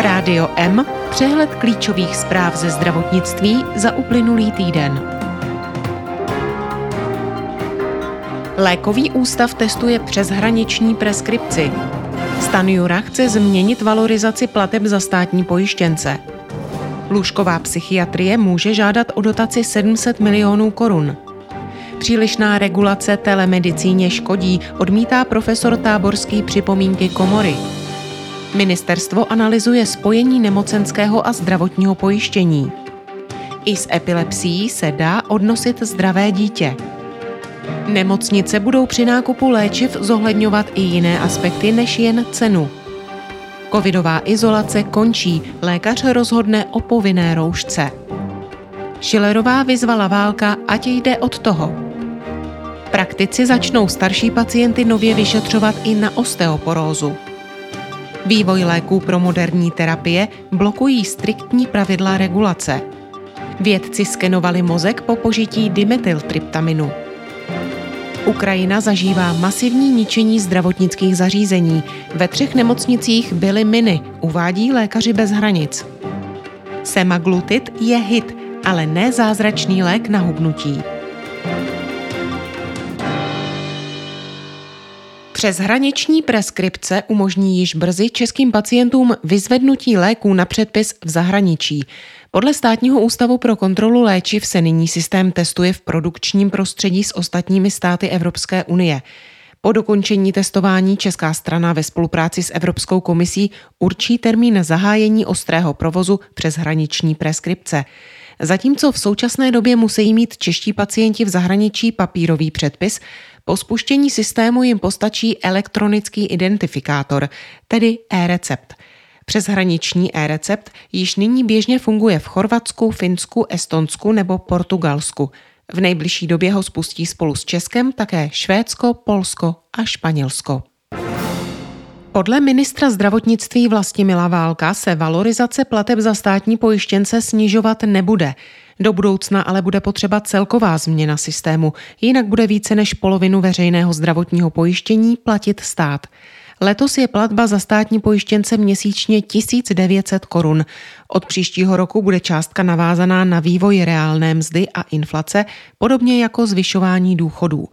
Rádio M, přehled klíčových zpráv ze zdravotnictví za uplynulý týden. Lékový ústav testuje přeshraniční preskripci. Stan Jura chce změnit valorizaci plateb za státní pojištěnce. Lůžková psychiatrie může žádat o dotaci 700 milionů korun. Přílišná regulace telemedicíně škodí, odmítá profesor Táborský připomínky komory. Ministerstvo analyzuje spojení nemocenského a zdravotního pojištění. I s epilepsií se dá odnosit zdravé dítě. Nemocnice budou při nákupu léčiv zohledňovat i jiné aspekty než jen cenu. Covidová izolace končí, lékař rozhodne o povinné roušce. Schillerová vyzvala válka, ať jde od toho. Praktici začnou starší pacienty nově vyšetřovat i na osteoporózu. Vývoj léků pro moderní terapie blokují striktní pravidla regulace. Vědci skenovali mozek po požití dimetyltryptaminu. Ukrajina zažívá masivní ničení zdravotnických zařízení. Ve třech nemocnicích byly miny, uvádí lékaři bez hranic. Semaglutid je hit, ale ne zázračný lék na hubnutí. Přeshraniční preskripce umožní již brzy českým pacientům vyzvednutí léků na předpis v zahraničí. Podle Státního ústavu pro kontrolu léčiv se nyní systém testuje v produkčním prostředí s ostatními státy Evropské unie. Po dokončení testování česká strana ve spolupráci s Evropskou komisí určí termín zahájení ostrého provozu přes hraniční preskripce. Zatímco v současné době musí mít čeští pacienti v zahraničí papírový předpis, po spuštění systému jim postačí elektronický identifikátor, tedy e-recept. Přeshraniční e-recept již nyní běžně funguje v Chorvatsku, Finsku, Estonsku nebo Portugalsku. V nejbližší době ho spustí spolu s Českem také Švédsko, Polsko a Španělsko. Podle ministra zdravotnictví Vlastimila Válka se valorizace plateb za státní pojištěnce snižovat nebude. Do budoucna ale bude potřeba celková změna systému, jinak bude více než polovinu veřejného zdravotního pojištění platit stát. Letos je platba za státní pojištěnce měsíčně 1900 korun. Od příštího roku bude částka navázaná na vývoj reálné mzdy a inflace, podobně jako zvyšování důchodů.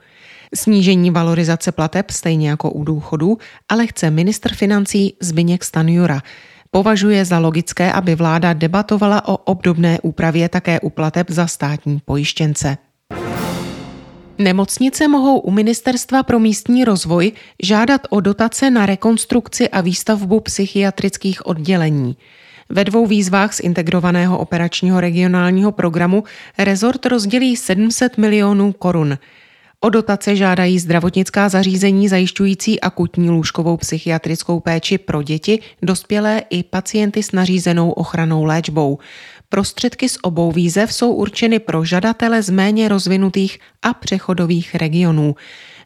Snížení valorizace plateb stejně jako u důchodů, ale chce ministr financí Zbyněk Stanjura. Považuje za logické, aby vláda debatovala o obdobné úpravě také u plateb za státní pojištěnce. Nemocnice mohou u Ministerstva pro místní rozvoj žádat o dotace na rekonstrukci a výstavbu psychiatrických oddělení. Ve dvou výzvách z integrovaného operačního regionálního programu rezort rozdělí 700 milionů korun. O dotace žádají zdravotnická zařízení zajišťující akutní lůžkovou psychiatrickou péči pro děti, dospělé i pacienty s nařízenou ochranou léčbou. Prostředky z obou výzev jsou určeny pro žadatele z méně rozvinutých a přechodových regionů.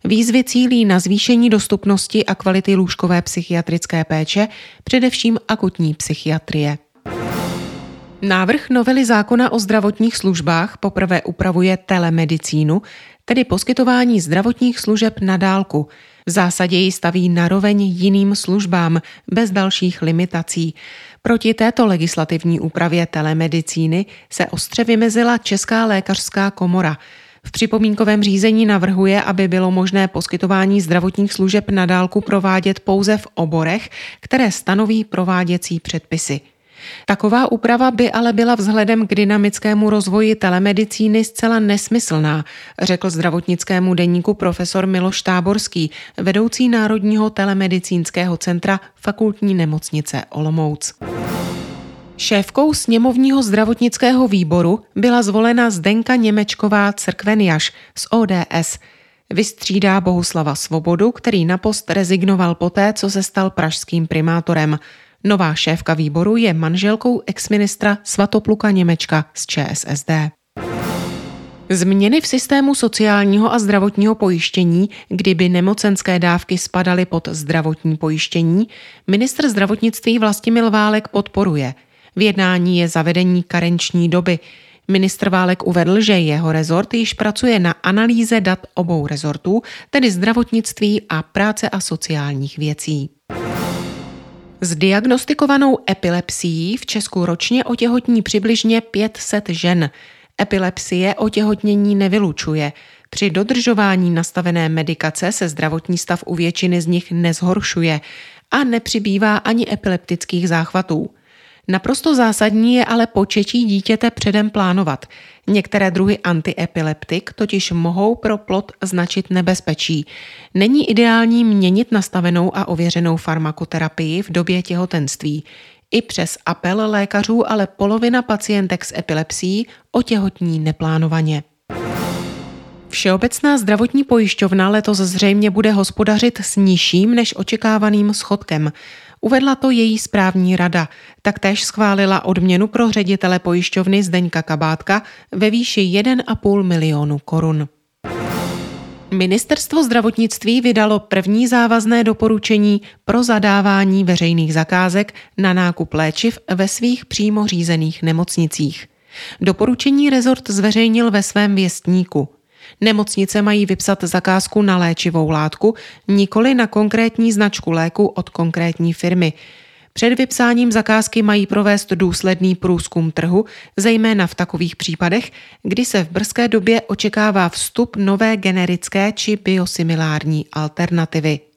Výzvy cílí na zvýšení dostupnosti a kvality lůžkové psychiatrické péče, především akutní psychiatrie. Návrh novely zákona o zdravotních službách poprvé upravuje telemedicínu, tedy poskytování zdravotních služeb na dálku. V zásadě ji staví naroveň jiným službám bez dalších limitací. Proti této legislativní úpravě telemedicíny se ostře vymezila Česká lékařská komora. V připomínkovém řízení navrhuje, aby bylo možné poskytování zdravotních služeb na dálku provádět pouze v oborech, které stanoví prováděcí předpisy. Taková úprava by ale byla vzhledem k dynamickému rozvoji telemedicíny zcela nesmyslná, řekl zdravotnickému deníku profesor Miloš Táborský, vedoucí Národního telemedicínského centra fakultní nemocnice Olomouc. Šéfkou sněmovního zdravotnického výboru byla zvolena Zdenka Němečková Crkveniaš z ODS. Vystřídá Bohuslava Svobodu, který na post rezignoval poté, co se stal pražským primátorem. Nová šéfka výboru je manželkou exministra Svatopluka Němečka z ČSSD. Změny v systému sociálního a zdravotního pojištění, kdyby nemocenské dávky spadaly pod zdravotní pojištění, ministr zdravotnictví Vlastimil Válek podporuje. V jednání je zavedení karenční doby. Ministr Válek uvedl, že jeho rezort již pracuje na analýze dat obou rezortů, tedy zdravotnictví a práce a sociálních věcí. S diagnostikovanou epilepsií v Česku ročně otěhotní přibližně 500 žen. Epilepsie otěhotnění nevylučuje. Při dodržování nastavené medikace se zdravotní stav u většiny z nich nezhoršuje a nepřibývá ani epileptických záchvatů. Naprosto zásadní je ale početí dítěte předem plánovat. Některé druhy antiepileptik totiž mohou pro plod značit nebezpečí. Není ideální měnit nastavenou a ověřenou farmakoterapii v době těhotenství. I přes apel lékařů ale polovina pacientek s epilepsií otěhotní neplánovaně. Všeobecná zdravotní pojišťovna letos zřejmě bude hospodařit s nižším než očekávaným schodkem. Uvedla to její správní rada. Taktéž schválila odměnu pro ředitele pojišťovny Zdeňka Kabátka ve výši 1,5 milionu korun. Ministerstvo zdravotnictví vydalo první závazné doporučení pro zadávání veřejných zakázek na nákup léčiv ve svých přímo řízených nemocnicích. Doporučení rezort zveřejnil ve svém věstníku. Nemocnice mají vypsat zakázku na léčivou látku, nikoli na konkrétní značku léku od konkrétní firmy. Před vypsáním zakázky mají provést důsledný průzkum trhu, zejména v takových případech, kdy se v brzké době očekává vstup nové generické či biosimilární alternativy.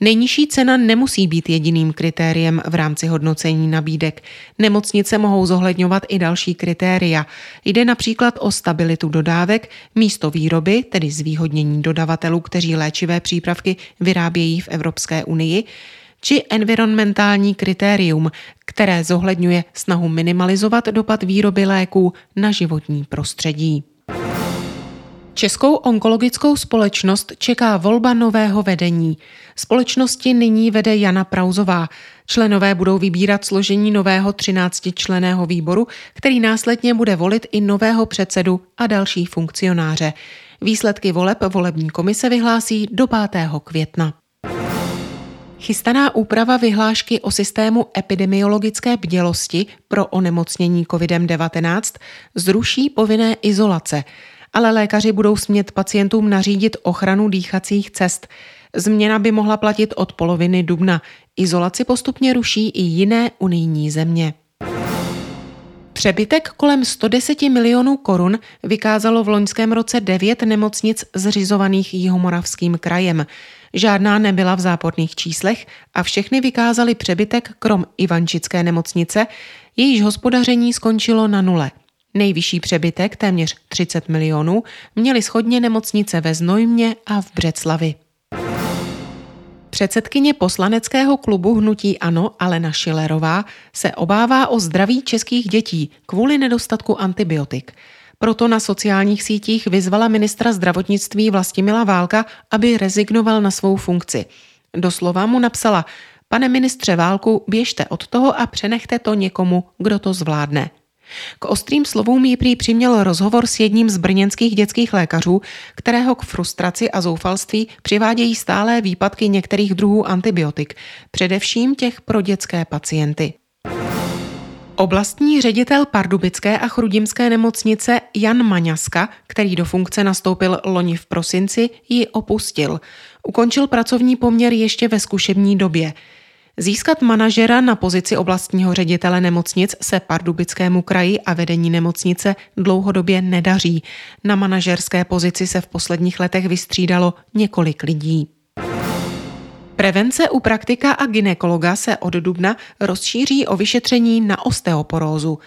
Nejnižší cena nemusí být jediným kritériem v rámci hodnocení nabídek. Nemocnice mohou zohledňovat i další kritéria. Jde například o stabilitu dodávek, místo výroby, tedy zvýhodnění dodavatelů, kteří léčivé přípravky vyrábějí v Evropské unii, či environmentální kritérium, které zohledňuje snahu minimalizovat dopad výroby léků na životní prostředí. Českou onkologickou společnost čeká volba nového vedení. Společnosti nyní vede Jana Prauzová. Členové budou vybírat složení nového 13-členého výboru, který následně bude volit i nového předsedu a další funkcionáře. Výsledky voleb volební komise vyhlásí do 5. května. Chystaná úprava vyhlášky o systému epidemiologické bdělosti pro onemocnění COVID-19 zruší povinné izolace – ale lékaři budou smět pacientům nařídit ochranu dýchacích cest. Změna by mohla platit od poloviny dubna. Izolaci postupně ruší i jiné unijní země. Přebytek kolem 110 milionů korun vykázalo v loňském roce devět nemocnic zřizovaných Jihomoravským krajem. Žádná nebyla v záporných číslech a všechny vykázali přebytek krom Ivančické nemocnice, jejíž hospodaření skončilo na nule. Nejvyšší přebytek, téměř 30 milionů, měly schodně nemocnice ve Znojmě a v Břeclavi. Předsedkyně poslaneckého klubu Hnutí Ano Alena Šilerová se obává o zdraví českých dětí kvůli nedostatku antibiotik. Proto na sociálních sítích vyzvala ministra zdravotnictví Vlastimila Válka, aby rezignoval na svou funkci. Doslova mu napsala, pane ministře Válku, běžte od toho a přenechte to někomu, kdo to zvládne. K ostrým slovům jí prý přiměl rozhovor s jedním z brněnských dětských lékařů, kterého k frustraci a zoufalství přivádějí stálé výpadky některých druhů antibiotik, především těch pro dětské pacienty. Oblastní ředitel Pardubické a Chrudimské nemocnice Jan Maňaska, který do funkce nastoupil loni v prosinci, ji opustil. Ukončil pracovní poměr ještě ve zkušební době. Získat manažera na pozici oblastního ředitele nemocnic se Pardubickému kraji a vedení nemocnice dlouhodobě nedaří. Na manažerské pozici se v posledních letech vystřídalo několik lidí. Prevence u praktika a ginekologa se od dubna rozšíří o vyšetření na osteoporózu.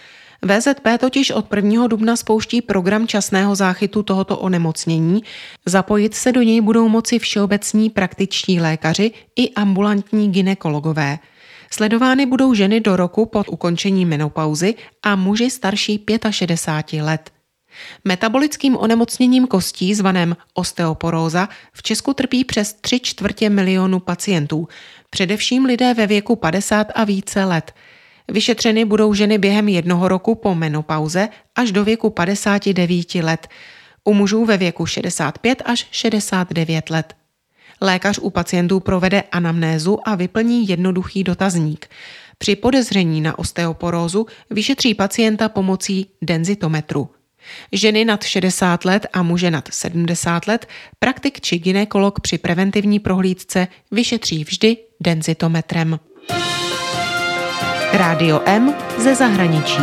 VZP totiž od 1. dubna spouští program časného záchytu tohoto onemocnění. Zapojit se do něj budou moci všeobecní praktičtí lékaři i ambulantní ginekologové. Sledovány budou ženy do roku pod ukončením menopauzy a muži starší 65 let. Metabolickým onemocněním kostí zvaném osteoporóza v Česku trpí přes 3 čtvrtě milionu pacientů, především lidé ve věku 50 a více let – Vyšetřeny budou ženy během jednoho roku po menopauze až do věku 59 let, u mužů ve věku 65 až 69 let. Lékař u pacientů provede anamnézu a vyplní jednoduchý dotazník. Při podezření na osteoporózu vyšetří pacienta pomocí denzitometru. Ženy nad 60 let a muže nad 70 let praktik či ginekolog při preventivní prohlídce vyšetří vždy denzitometrem. Rádio M ze zahraničí.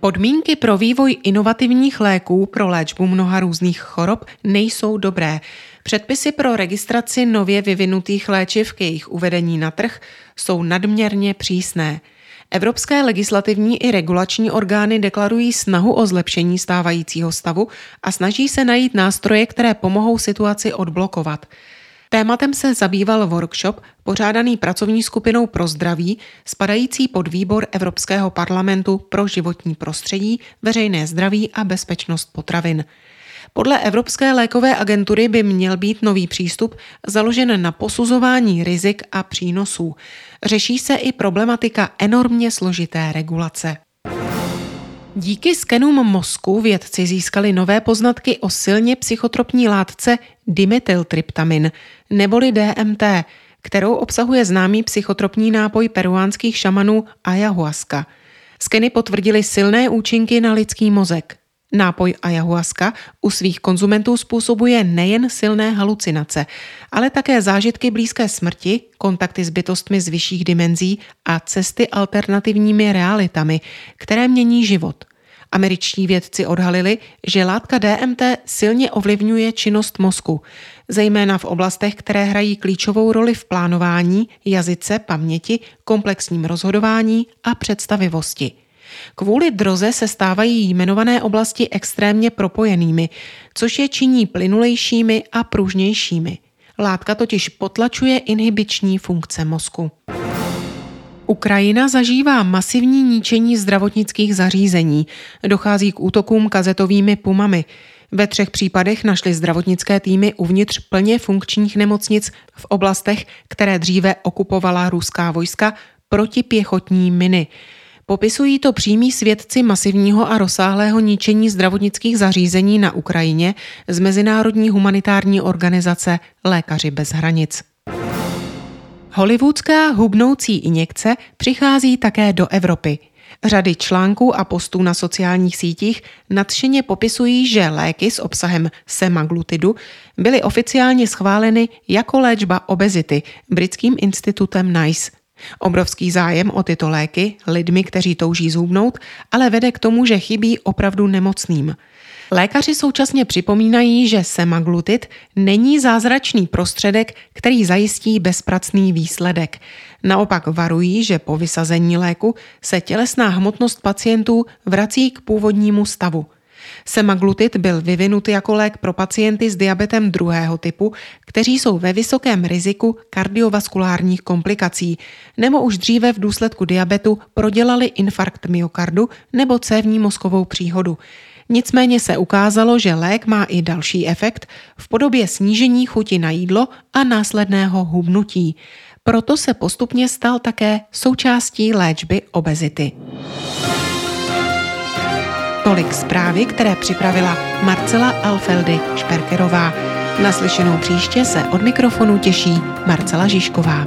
Podmínky pro vývoj inovativních léků pro léčbu mnoha různých chorob nejsou dobré. Předpisy pro registraci nově vyvinutých léčiv k jejich uvedení na trh jsou nadměrně přísné. Evropské legislativní i regulační orgány deklarují snahu o zlepšení stávajícího stavu a snaží se najít nástroje, které pomohou situaci odblokovat. Tématem se zabýval workshop pořádaný pracovní skupinou pro zdraví, spadající pod výbor Evropského parlamentu pro životní prostředí, veřejné zdraví a bezpečnost potravin. Podle Evropské lékové agentury by měl být nový přístup založen na posuzování rizik a přínosů. Řeší se i problematika enormně složité regulace. Díky skenům mozku vědci získali nové poznatky o silně psychotropní látce dimethyltryptamin, neboli DMT, kterou obsahuje známý psychotropní nápoj peruánských šamanů ayahuasca. Skeny potvrdily silné účinky na lidský mozek. Nápoj ayahuasca u svých konzumentů způsobuje nejen silné halucinace, ale také zážitky blízké smrti, kontakty s bytostmi z vyšších dimenzí a cesty alternativními realitami, které mění život. Američtí vědci odhalili, že látka DMT silně ovlivňuje činnost mozku, zejména v oblastech, které hrají klíčovou roli v plánování, jazyce, paměti, komplexním rozhodování a představivosti – Kvůli droze se stávají jmenované oblasti extrémně propojenými, což je činí plynulejšími a pružnějšími. Látka totiž potlačuje inhibiční funkce mozku. Ukrajina zažívá masivní ničení zdravotnických zařízení. Dochází k útokům kazetovými pumami. Ve třech případech našly zdravotnické týmy uvnitř plně funkčních nemocnic v oblastech, které dříve okupovala ruská vojska, protipěchotní miny. Popisují to přímí svědci masivního a rozsáhlého ničení zdravotnických zařízení na Ukrajině z Mezinárodní humanitární organizace Lékaři bez hranic. Hollywoodská hubnoucí injekce přichází také do Evropy. Řady článků a postů na sociálních sítích nadšeně popisují, že léky s obsahem semaglutidu byly oficiálně schváleny jako léčba obezity britským institutem NICE – Obrovský zájem o tyto léky lidmi, kteří touží zhubnout, ale vede k tomu, že chybí opravdu nemocným. Lékaři současně připomínají, že semaglutid není zázračný prostředek, který zajistí bezpracný výsledek. Naopak varují, že po vysazení léku se tělesná hmotnost pacientů vrací k původnímu stavu – Semaglutid byl vyvinut jako lék pro pacienty s diabetem druhého typu, kteří jsou ve vysokém riziku kardiovaskulárních komplikací, nebo už dříve v důsledku diabetu prodělali infarkt myokardu nebo cévní mozkovou příhodu. Nicméně se ukázalo, že lék má i další efekt v podobě snížení chuti na jídlo a následného hubnutí. Proto se postupně stal také součástí léčby obezity. Tolik zprávy, které připravila Marcela Alfeldy Šperkerová. Naslyšenou příště se od mikrofonu těší Marcela Žižková.